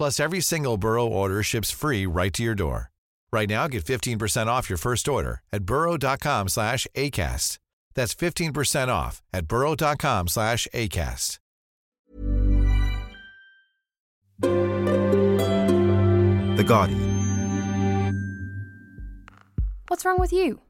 Plus, every single Burrow order ships free right to your door. Right now, get 15% off your first order at burrow.com slash ACAST. That's 15% off at burrow.com slash ACAST. The Guardian. What's wrong with you?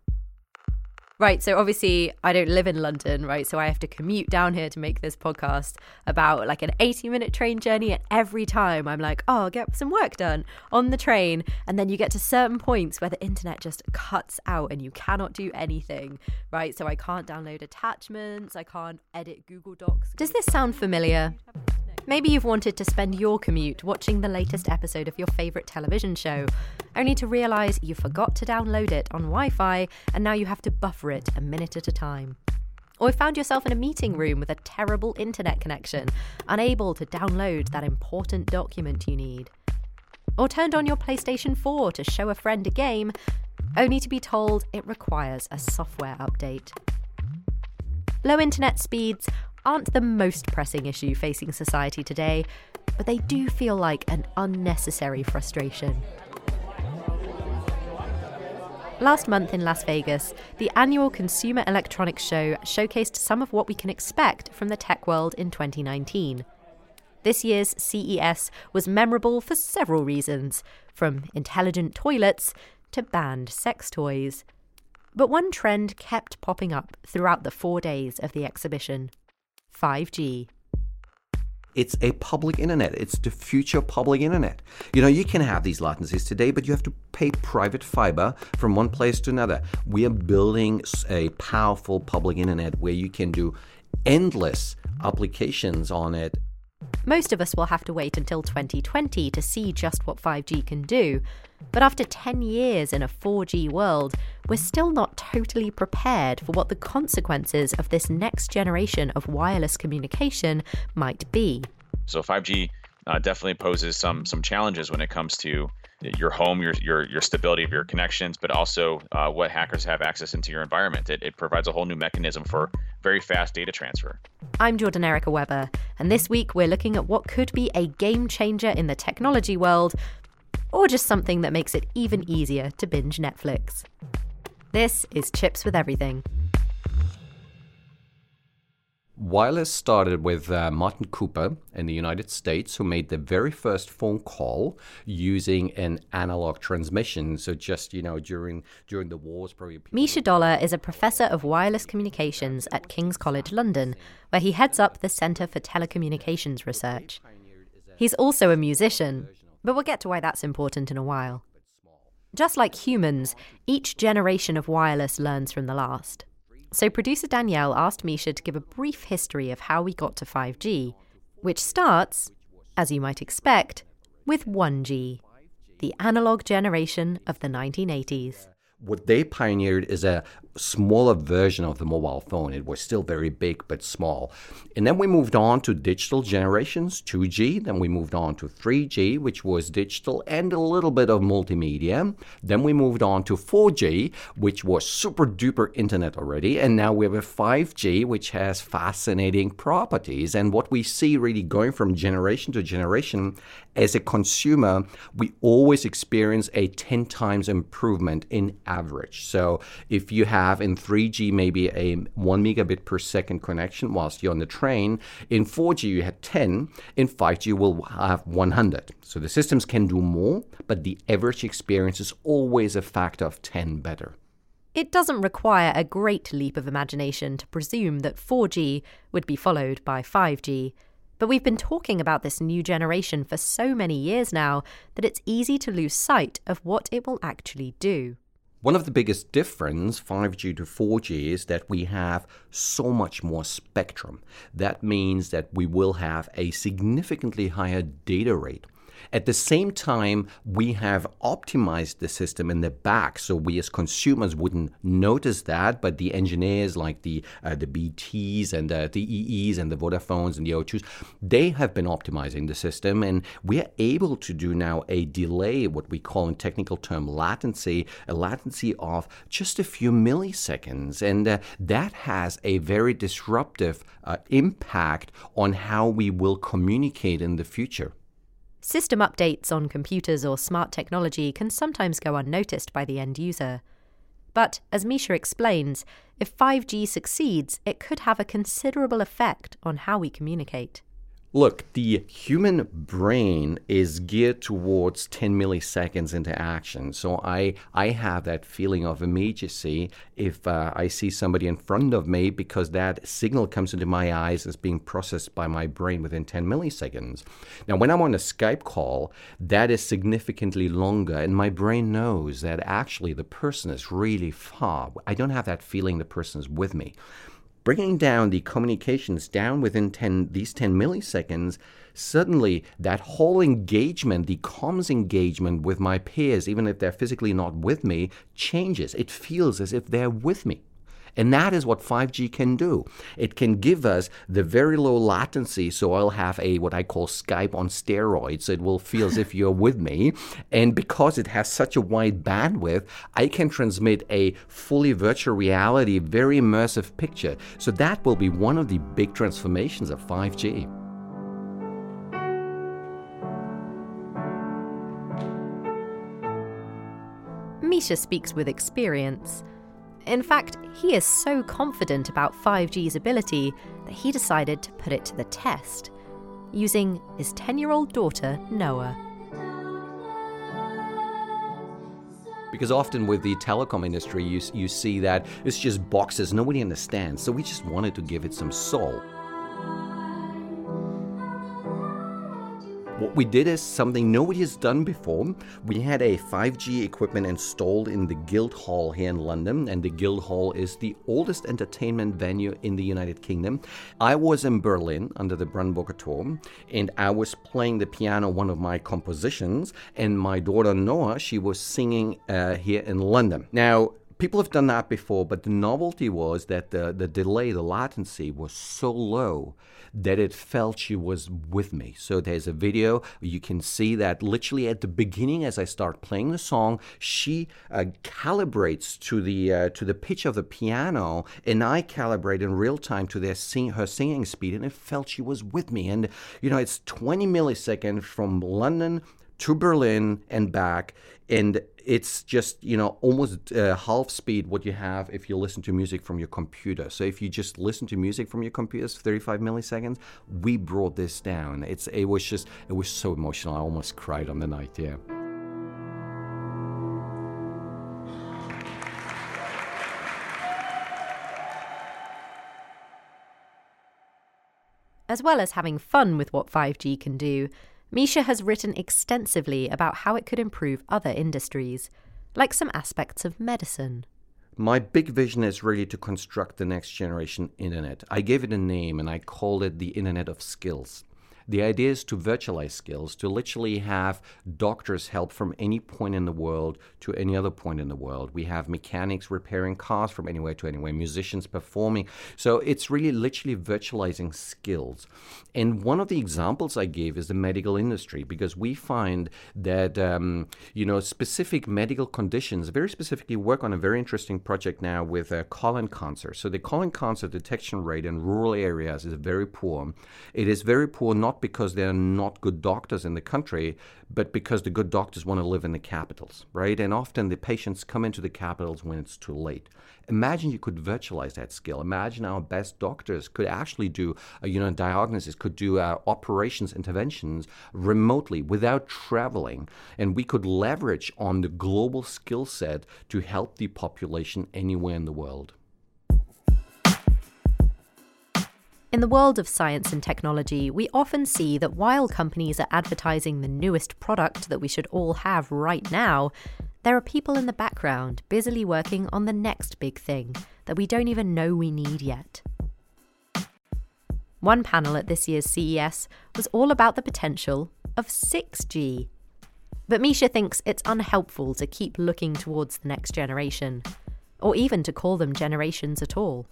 Right, so obviously I don't live in London, right? So I have to commute down here to make this podcast about like an 80 minute train journey. And every time I'm like, oh, I'll get some work done on the train. And then you get to certain points where the internet just cuts out and you cannot do anything, right? So I can't download attachments, I can't edit Google Docs. Does this sound familiar? Maybe you've wanted to spend your commute watching the latest episode of your favourite television show, only to realise you forgot to download it on Wi Fi and now you have to buffer it a minute at a time. Or found yourself in a meeting room with a terrible internet connection, unable to download that important document you need. Or turned on your PlayStation 4 to show a friend a game, only to be told it requires a software update. Low internet speeds aren't the most pressing issue facing society today, but they do feel like an unnecessary frustration. Last month in Las Vegas, the annual Consumer Electronics Show showcased some of what we can expect from the tech world in 2019. This year's CES was memorable for several reasons, from intelligent toilets to banned sex toys. But one trend kept popping up throughout the four days of the exhibition 5G. It's a public internet. It's the future public internet. You know, you can have these latencies today, but you have to pay private fiber from one place to another. We are building a powerful public internet where you can do endless applications on it. Most of us will have to wait until 2020 to see just what 5G can do. But after 10 years in a 4G world, we're still not totally prepared for what the consequences of this next generation of wireless communication might be. So 5G uh, definitely poses some some challenges when it comes to your home, your your your stability of your connections, but also uh, what hackers have access into your environment. It, it provides a whole new mechanism for very fast data transfer. I'm Jordan Erika Webber, and this week we're looking at what could be a game changer in the technology world, or just something that makes it even easier to binge Netflix. This is Chips with Everything. Wireless started with uh, Martin Cooper in the United States, who made the very first phone call using an analog transmission. So just you know during during the wars, probably. Mischa Dohler is a professor of wireless communications at King's College London, where he heads up the Centre for Telecommunications Research. He's also a musician, but we'll get to why that's important in a while. Just like humans, each generation of wireless learns from the last. So producer Danielle asked Mischa to give a brief history of how we got to 5G, which starts, as you might expect, with 1G, the analog generation of the 1980s. What they pioneered is a smaller version of the mobile phone. It was still very big but small. And then we moved on to digital generations, 2G. Then we moved on to 3G, which was digital and a little bit of multimedia. Then we moved on to 4G, which was super duper internet already. And now we have a 5G, which has fascinating properties. And what we see really going from generation to generation as a consumer, we always experience a 10 times improvement in average. So if you have in 3G maybe a 1 megabit per second connection whilst you're on the train, in 4G you had 10, in 5G you will have 100. So the systems can do more, but the average experience is always a factor of 10 better. It doesn't require a great leap of imagination to presume that 4G would be followed by 5G. But we've been talking about this new generation for so many years now that it's easy to lose sight of what it will actually do. One of the biggest difference 5G to 4G is that we have so much more spectrum. That means that we will have a significantly higher data rate. At the same time, we have optimized the system in the back, so we as consumers wouldn't notice that, but the engineers like the uh, the BTs and uh, the EEs and the Vodafones and the O2s, they have been optimizing the system, and we are able to do now a delay, what we call in technical term latency, a latency of just a few milliseconds, and uh, that has a very disruptive uh, impact on how we will communicate in the future. System updates on computers or smart technology can sometimes go unnoticed by the end user. But, as Mischa explains, if 5G succeeds, it could have a considerable effect on how we communicate. Look, the human brain is geared towards 10 milliseconds into action. So I, I have that feeling of immediacy if uh, I see somebody in front of me because that signal comes into my eyes as being processed by my brain within 10 milliseconds. Now, when I'm on a Skype call, that is significantly longer, and my brain knows that actually the person is really far. I don't have that feeling the person is with me bringing down the communications down within 10 these 10 milliseconds suddenly that whole engagement the comms engagement with my peers even if they're physically not with me changes. It feels as if they're with me and that is what 5G can do. It can give us the very low latency, so I'll have a what I call Skype on steroids. It will feel as if you're with me. And because it has such a wide bandwidth, I can transmit a fully virtual reality, very immersive picture. So that will be one of the big transformations of 5G. Mischa speaks with experience. In fact, he is so confident about 5G's ability that he decided to put it to the test using his 10 year old daughter, Noah. Because often with the telecom industry, you, you see that it's just boxes, nobody understands. So we just wanted to give it some soul. What we did is something nobody has done before. We had a 5G equipment installed in the Guildhall here in London, and the Guildhall is the oldest entertainment venue in the United Kingdom. I was in Berlin under the Brandenburger Tor, and I was playing the piano, one of my compositions, and my daughter Noah, she was singing uh, here in London. Now, people have done that before, but the novelty was that the, the delay, the latency was so low that it felt she was with me. So there's a video, you can see that literally at the beginning, as I start playing the song, she uh, calibrates to the uh, to the pitch of the piano, and I calibrate in real time to their sing- her singing speed, and it felt she was with me. And you know, it's 20 milliseconds from London to Berlin and back, and it's just you know almost uh, half speed what you have if you listen to music from your computer. So if you just listen to music from your computer 35 milliseconds we brought this down. It's it was just it was so emotional. I almost cried on the night yeah. As well as having fun with what 5G can do, Mischa has written extensively about how it could improve other industries, like some aspects of medicine. My big vision is really to construct the next generation internet. I gave it a name and I called it the Internet of Skills. The idea is to virtualize skills, to literally have doctors help from any point in the world to any other point in the world. We have mechanics repairing cars from anywhere to anywhere, musicians performing. So it's really literally virtualizing skills. And one of the examples I gave is the medical industry because we find that, um, you know, specific medical conditions, very specifically work on a very interesting project now with uh, colon cancer. So the colon cancer detection rate in rural areas is very poor. It is very poor not because there are not good doctors in the country, but because the good doctors want to live in the capitals, right? And often the patients come into the capitals when it's too late. Imagine you could virtualize that skill. Imagine our best doctors could actually do, uh, you know, diagnosis, could do uh, operations, interventions remotely without traveling, and we could leverage on the global skill set to help the population anywhere in the world. In the world of science and technology, we often see that while companies are advertising the newest product that we should all have right now, there are people in the background busily working on the next big thing that we don't even know we need yet. One panel at this year's CES was all about the potential of 6G. But Mischa thinks it's unhelpful to keep looking towards the next generation, or even to call them generations at all.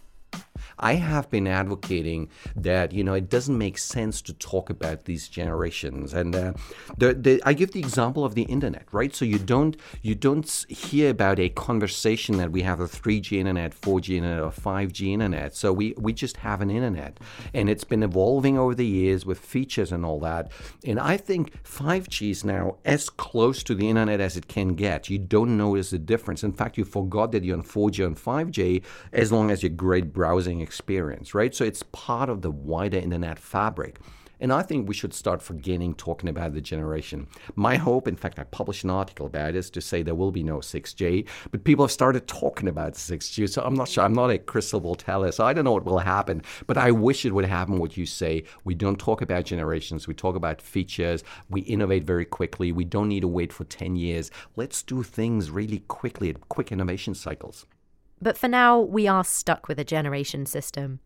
I have been advocating that you know it doesn't make sense to talk about these generations, and uh, the, the, I give the example of the internet, right? So you don't you don't hear about a conversation that we have a 3G internet, 4G internet, or 5G internet. So we we just have an internet, and it's been evolving over the years with features and all that. And I think 5G is now as close to the internet as it can get. You don't notice the difference. In fact, you forgot that you're on 4G and 5G as long as you're great browsing experience, right? So it's part of the wider internet fabric. And I think we should start forgetting talking about the generation. My hope, in fact, I published an article about this to say there will be no 6G, but people have started talking about 6G. So I'm not sure. I'm not a crystal ball teller, so I don't know what will happen. But I wish it would happen what you say. We don't talk about generations, we talk about features. We innovate very quickly. We don't need to wait for 10 years. Let's do things really quickly at quick innovation cycles. But for now, we are stuck with a generation system.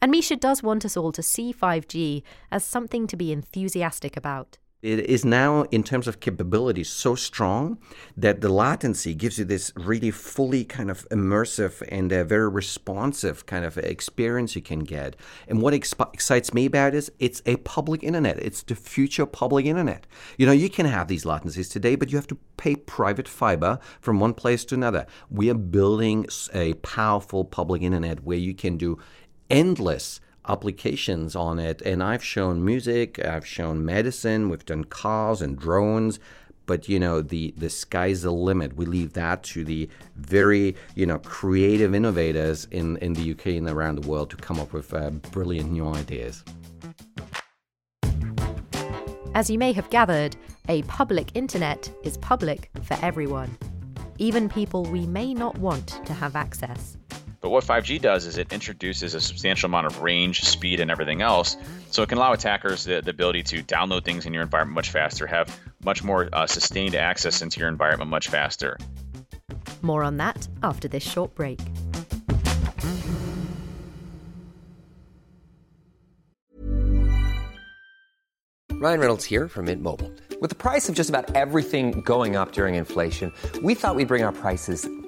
And Mischa does want us all to see 5G as something to be enthusiastic about. It is now, in terms of capability, so strong that the latency gives you this really fully kind of immersive and very responsive kind of experience you can get. And what exp- excites me about it is it's a public internet. It's the future public internet. You know, you can have these latencies today, but you have to pay private fiber from one place to another. We are building a powerful public internet where you can do endless applications on it. And I've shown music, I've shown medicine, we've done cars and drones. But you know the the sky's the limit. We leave that to the very you know creative innovators in, in the UK and around the world to come up with uh, brilliant new ideas. As you may have gathered, a public internet is public for everyone, even people we may not want to have access. But what 5G does is it introduces a substantial amount of range, speed, and everything else. So it can allow attackers the, the ability to download things in your environment much faster, have much more uh, sustained access into your environment much faster. More on that after this short break. Ryan Reynolds here from Mint Mobile. With the price of just about everything going up during inflation, we thought we'd bring our prices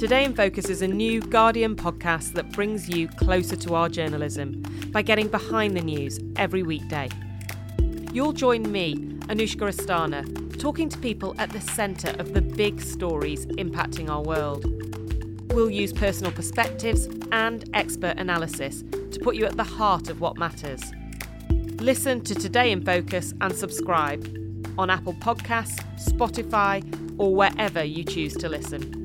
Today in Focus is a new Guardian podcast that brings you closer to our journalism by getting behind the news every weekday. You'll join me, Anushka Asthana, talking to people at the centre of the big stories impacting our world. We'll use personal perspectives and expert analysis to put you at the heart of what matters. Listen to Today in Focus and subscribe on Apple Podcasts, Spotify, or wherever you choose to listen.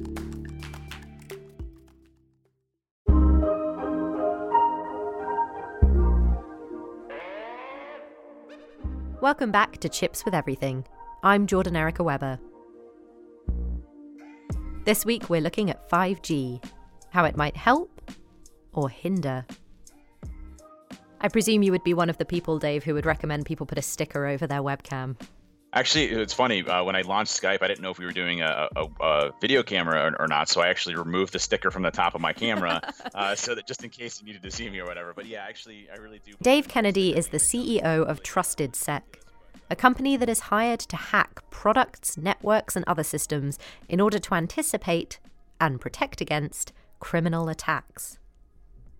Welcome back to Chips with Everything. I'm Jordan Erika Webber. This week we're looking at 5G, how it might help or hinder. I presume you would be one of the people, Dave, who would recommend people put a sticker over their webcam. Actually, it's funny. Uh, when I launched Skype, I didn't know if we were doing a, a, a video camera or, or, not. So I actually removed the sticker from the top of my camera, uh, so that just in case you needed to see me or whatever. But yeah, actually, I really do. Dave Kennedy is the CEO of TrustedSec, a company that is hired to hack products, networks, and other systems in order to anticipate and protect against criminal attacks.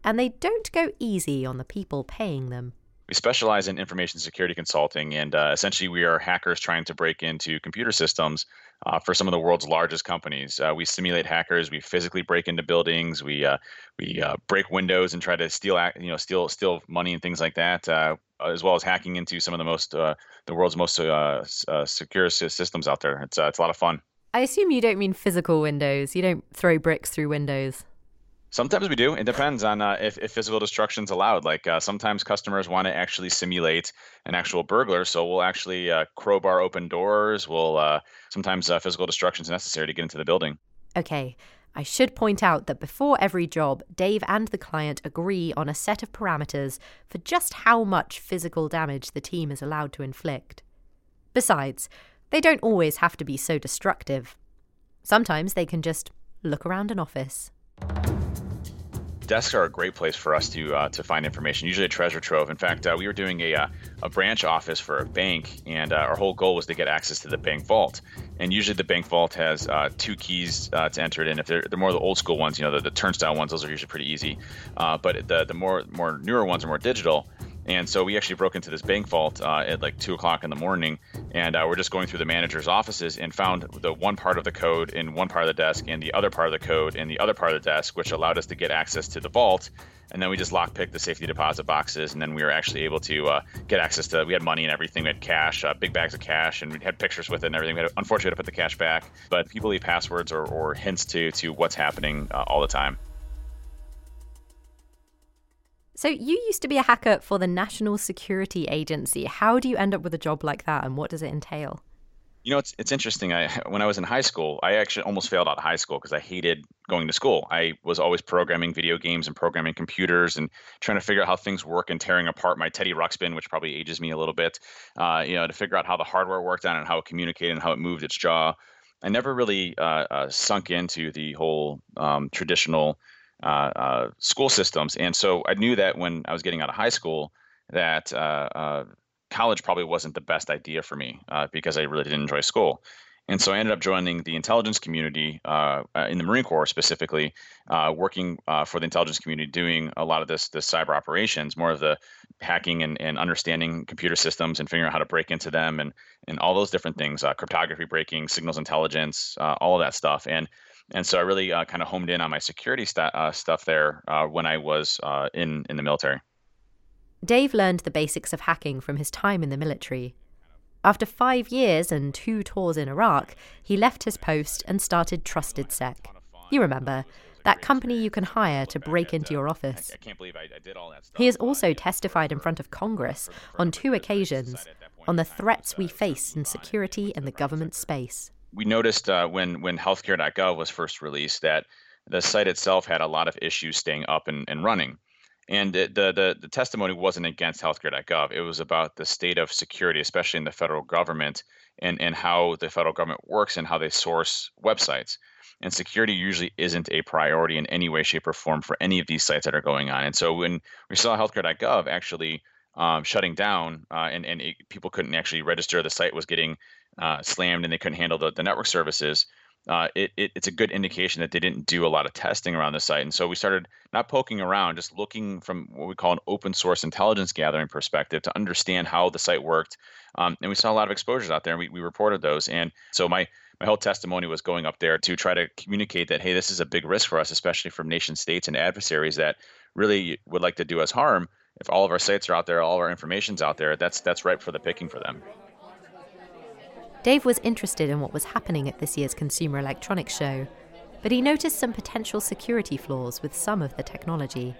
And they don't go easy on the people paying them. We specialize in information security consulting, and uh, essentially, we are hackers trying to break into computer systems uh, for some of the world's largest companies. Uh, we simulate hackers. We physically break into buildings. We uh, we uh, break windows and try to steal, you know, steal steal money and things like that, uh, as well as hacking into some of the most the world's most secure systems out there. It's it's a lot of fun. I assume you don't mean physical windows. You don't throw bricks through windows. Sometimes we do. It depends on uh, if, if physical destruction is allowed. Like uh, sometimes customers want to actually simulate an actual burglar, so we'll actually uh, crowbar open doors. We'll uh, sometimes uh, physical destruction is necessary to get into the building. Okay, I should point out that before every job, Dave and the client agree on a set of parameters for just how much physical damage the team is allowed to inflict. Besides, they don't always have to be so destructive. Sometimes they can just look around an office desks are a great place for us to uh, to find information. Usually a treasure trove. In fact, uh, we were doing a uh, a branch office for a bank, and uh, our whole goal was to get access to the bank vault. And usually the bank vault has uh, two keys uh, to enter it in. If they're, they're more the old school ones, you know, the, the turnstile ones, those are usually pretty easy. but the the more more newer ones are more digital. And so we actually broke into this bank vault uh, at like two o'clock in the morning, and uh, we're just going through the manager's offices and found the one part of the code in one part of the desk and the other part of the code in the other part of the desk, which allowed us to get access to the vault. And then we just lockpicked the safety deposit boxes, and then we were actually able to uh, get access to. We had money and everything. We had cash, uh, big bags of cash, and we had pictures with it and everything. We had, unfortunately, to put the cash back, but people leave passwords or, or hints to to what's happening uh, all the time. So, you used to be a hacker for the National Security Agency. How do you end up with a job like that, and what does it entail? You know, it's it's interesting. I when I was in high school, I actually almost failed out of high school because I hated going to school. I was always programming video games and programming computers and trying to figure out how things work and tearing apart my Teddy Ruxpin, which probably ages me a little bit. Uh, you know, to figure out how the hardware worked on and how it communicated and how it moved its jaw. I never really uh, uh, sunk into the whole um, traditional uh, uh, school systems. And so I knew that when I was getting out of high school, that uh, uh college probably wasn't the best idea for me uh, because I really didn't enjoy school. And so I ended up joining the intelligence community uh, in the Marine Corps, specifically working for the intelligence community, doing a lot of this this cyber operations, more of the hacking and, and understanding computer systems and figuring out how to break into them and and all those different things, cryptography breaking, signals intelligence, all of that stuff. And and so I really uh, kind of homed in on my security st- uh, stuff there uh, when I was uh, in in the military. Dave learned the basics of hacking from his time in the military. After five years and two tours in Iraq, he left his post and started TrustedSec. You remember, that company you can hire to break into your office. He has also testified in front of Congress on two occasions on the threats we face in security in the government space we noticed uh, when when healthcare.gov was first released that the site itself had a lot of issues staying up and, and running. And the, the the testimony wasn't against healthcare.gov. It was about the state of security, especially in the federal government, and and how the federal government works and how they source websites. And security usually isn't a priority in any way, shape, or form for any of these sites that are going on. And so when we saw healthcare.gov actually um, shutting down uh, and, and it, people couldn't actually register, the site was getting uh, slammed and they couldn't handle the, the network services, uh, it, it, it's a good indication that they didn't do a lot of testing around the site. And so we started not poking around, just looking from what we call an open source intelligence gathering perspective to understand how the site worked. Um, and we saw a lot of exposures out there, and we, we reported those. And so my my whole testimony was going up there to try to communicate that hey, this is a big risk for us, especially from nation states and adversaries that really would like to do us harm. If all of our sites are out there, all of our information's out there, that's that's ripe for the picking for them. Dave was interested in what was happening at this year's Consumer Electronics Show, but he noticed some potential security flaws with some of the technology.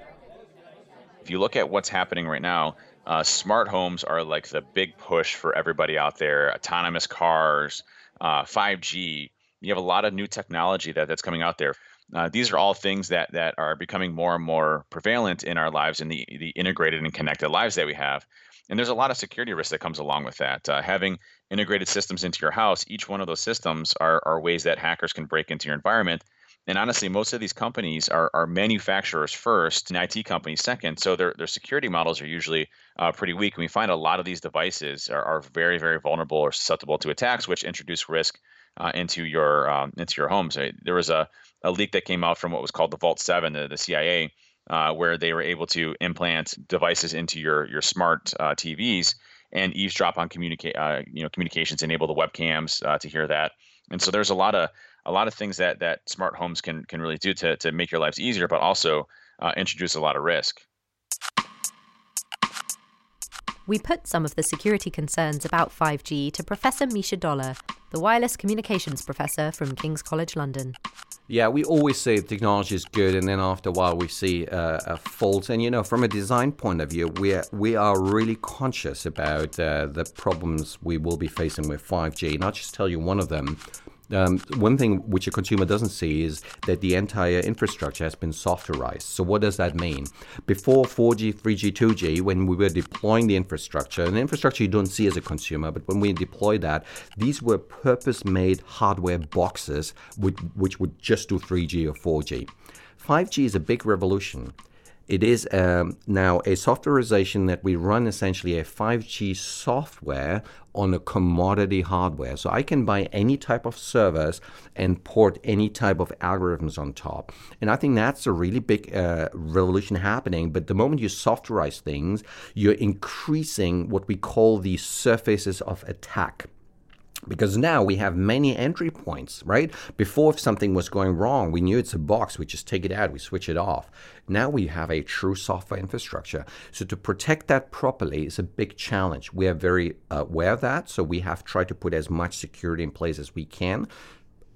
If you look at what's happening right now, uh, smart homes are like the big push for everybody out there. Autonomous cars, uh, 5G. You have a lot of new technology that, that's coming out there. Uh, these are all things that that are becoming more and more prevalent in our lives in the the integrated and connected lives that we have. And there's a lot of security risk that comes along with that. Uh, having integrated systems into your house, each one of those systems are, are ways that hackers can break into your environment. And honestly, most of these companies are, are manufacturers first and IT companies second. So their, their security models are usually uh, pretty weak. And we find a lot of these devices are, are very, very vulnerable or susceptible to attacks, which introduce risk uh, into your um, into your homes. There was a, a leak that came out from what was called the Vault 7, the, the CIA, uh, where they were able to implant devices into your your smart uh, TVs and eavesdrop on communicate uh, you know communications, enable the webcams uh, to hear that. And so there's a lot of a lot of things that that smart homes can can really do to to make your lives easier, but also uh, introduce a lot of risk. We put some of the security concerns about 5G to Professor Mischa Dohler, the wireless communications professor from King's College London. Yeah, we always say technology is good, and then after a while we see uh, a fault. And you know, from a design point of view, we are, we are really conscious about uh, the problems we will be facing with 5G. And I'll just tell you one of them. Um, one thing which a consumer doesn't see is that the entire infrastructure has been softwareized. So, what does that mean? Before 4G, 3G, 2G, when we were deploying the infrastructure, and the infrastructure you don't see as a consumer, but when we deploy that, these were purpose made hardware boxes which, which would just do 3G or 4G. 5G is a big revolution it is um, now a softwareization that we run essentially a 5G software on a commodity hardware. So I can buy any type of servers and port any type of algorithms on top. And I think that's a really big uh, revolution happening. But the moment you softwareize things, you're increasing what we call the surfaces of attack because now we have many entry points, right? Before, if something was going wrong, we knew it's a box, we just take it out, we switch it off. Now we have a true software infrastructure. So to protect that properly is a big challenge. We are very aware of that, so we have tried to put as much security in place as we can.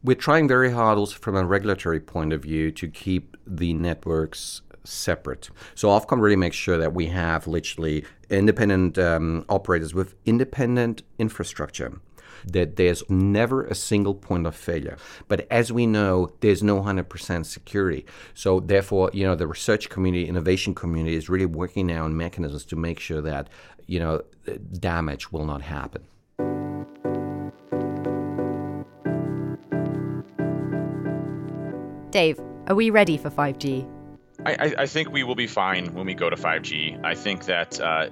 We're trying very hard also from a regulatory point of view to keep the networks separate. So Ofcom really makes sure that we have literally independent um, operators with independent infrastructure that there's never a single point of failure. But as we know, there's no 100% security. So therefore, you know, the research community, innovation community is really working now on mechanisms to make sure that, you know, damage will not happen. Dave, are we ready for 5G? I, I, think we will be fine when we go to 5G. I think that uh,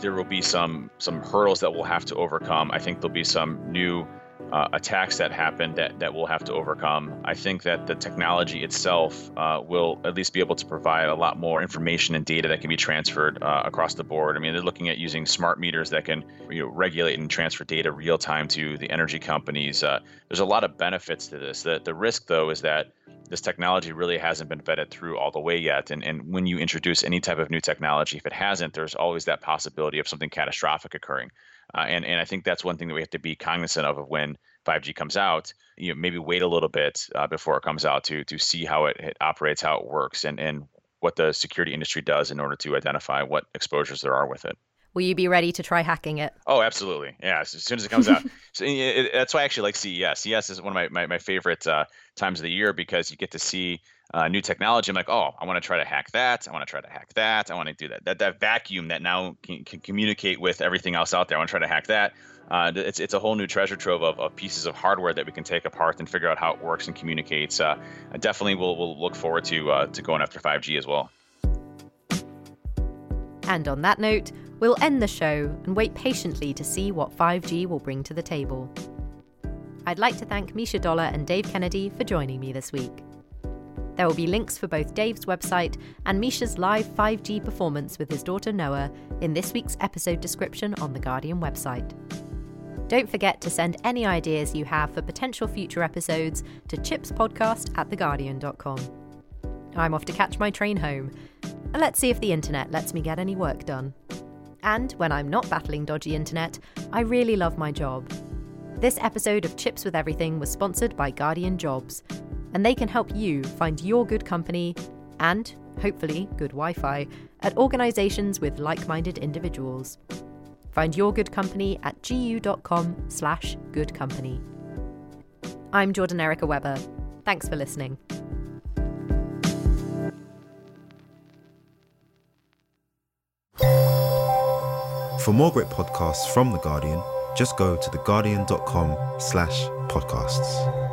there will be some some hurdles that we'll have to overcome. I think there'll be some new uh, attacks that happen that, that we'll have to overcome. I think that the technology itself uh, will at least be able to provide a lot more information and data that can be transferred uh, across the board. I mean, they're looking at using smart meters that can you know, regulate and transfer data real time to the energy companies. Uh, there's a lot of benefits to this. The, the risk, though, is that this technology really hasn't been vetted through all the way yet. And, and when you introduce any type of new technology, if it hasn't, there's always that possibility of something catastrophic occurring. Uh, and, and I think that's one thing that we have to be cognizant of, of when 5G comes out. You know, maybe wait a little bit uh, before it comes out to to see how it, it operates, how it works, and and what the security industry does in order to identify what exposures there are with it. Will you be ready to try hacking it? Oh, absolutely. Yeah, as soon as it comes out. so it, that's why I actually like CES. CES is one of my, my, my favorite uh, times of the year because you get to see uh, new technology. I'm like, oh, I want to try to hack that. I want to try to hack that. I want to do that. That that vacuum that now can, can communicate with everything else out there. I want to try to hack that. Uh, it's it's a whole new treasure trove of, of pieces of hardware that we can take apart and figure out how it works and communicates. Uh, definitely, we'll we'll look forward to uh, to going after 5G as well. And on that note, we'll end the show and wait patiently to see what 5G will bring to the table. I'd like to thank Mischa Dohler and Dave Kennedy for joining me this week. There will be links for both Dave's website and Mischa's live 5G performance with his daughter Noah in this week's episode description on the Guardian website. Don't forget to send any ideas you have for potential future episodes to chipspodcast at theguardian.com. I'm off to catch my train home. Let's see if the internet lets me get any work done. And when I'm not battling dodgy internet, I really love my job. This episode of Chips with Everything was sponsored by Guardian Jobs, and they can help you find your good company and, hopefully, good Wi Fi at organisations with like minded individuals. Find your good company at gu.com slash good company. I'm Jordan Erika Webber. Thanks for listening. For more great podcasts from The Guardian, just go to theguardian.com slash podcasts.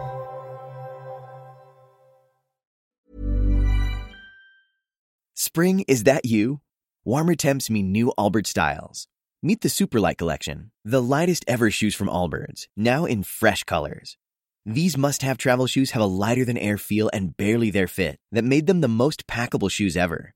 Spring, is that you? Warmer temps mean new Allbirds styles. Meet the Superlight Collection, the lightest ever shoes from Allbirds, now in fresh colors. These must have travel shoes have a lighter than air feel and barely their fit that made them the most packable shoes ever.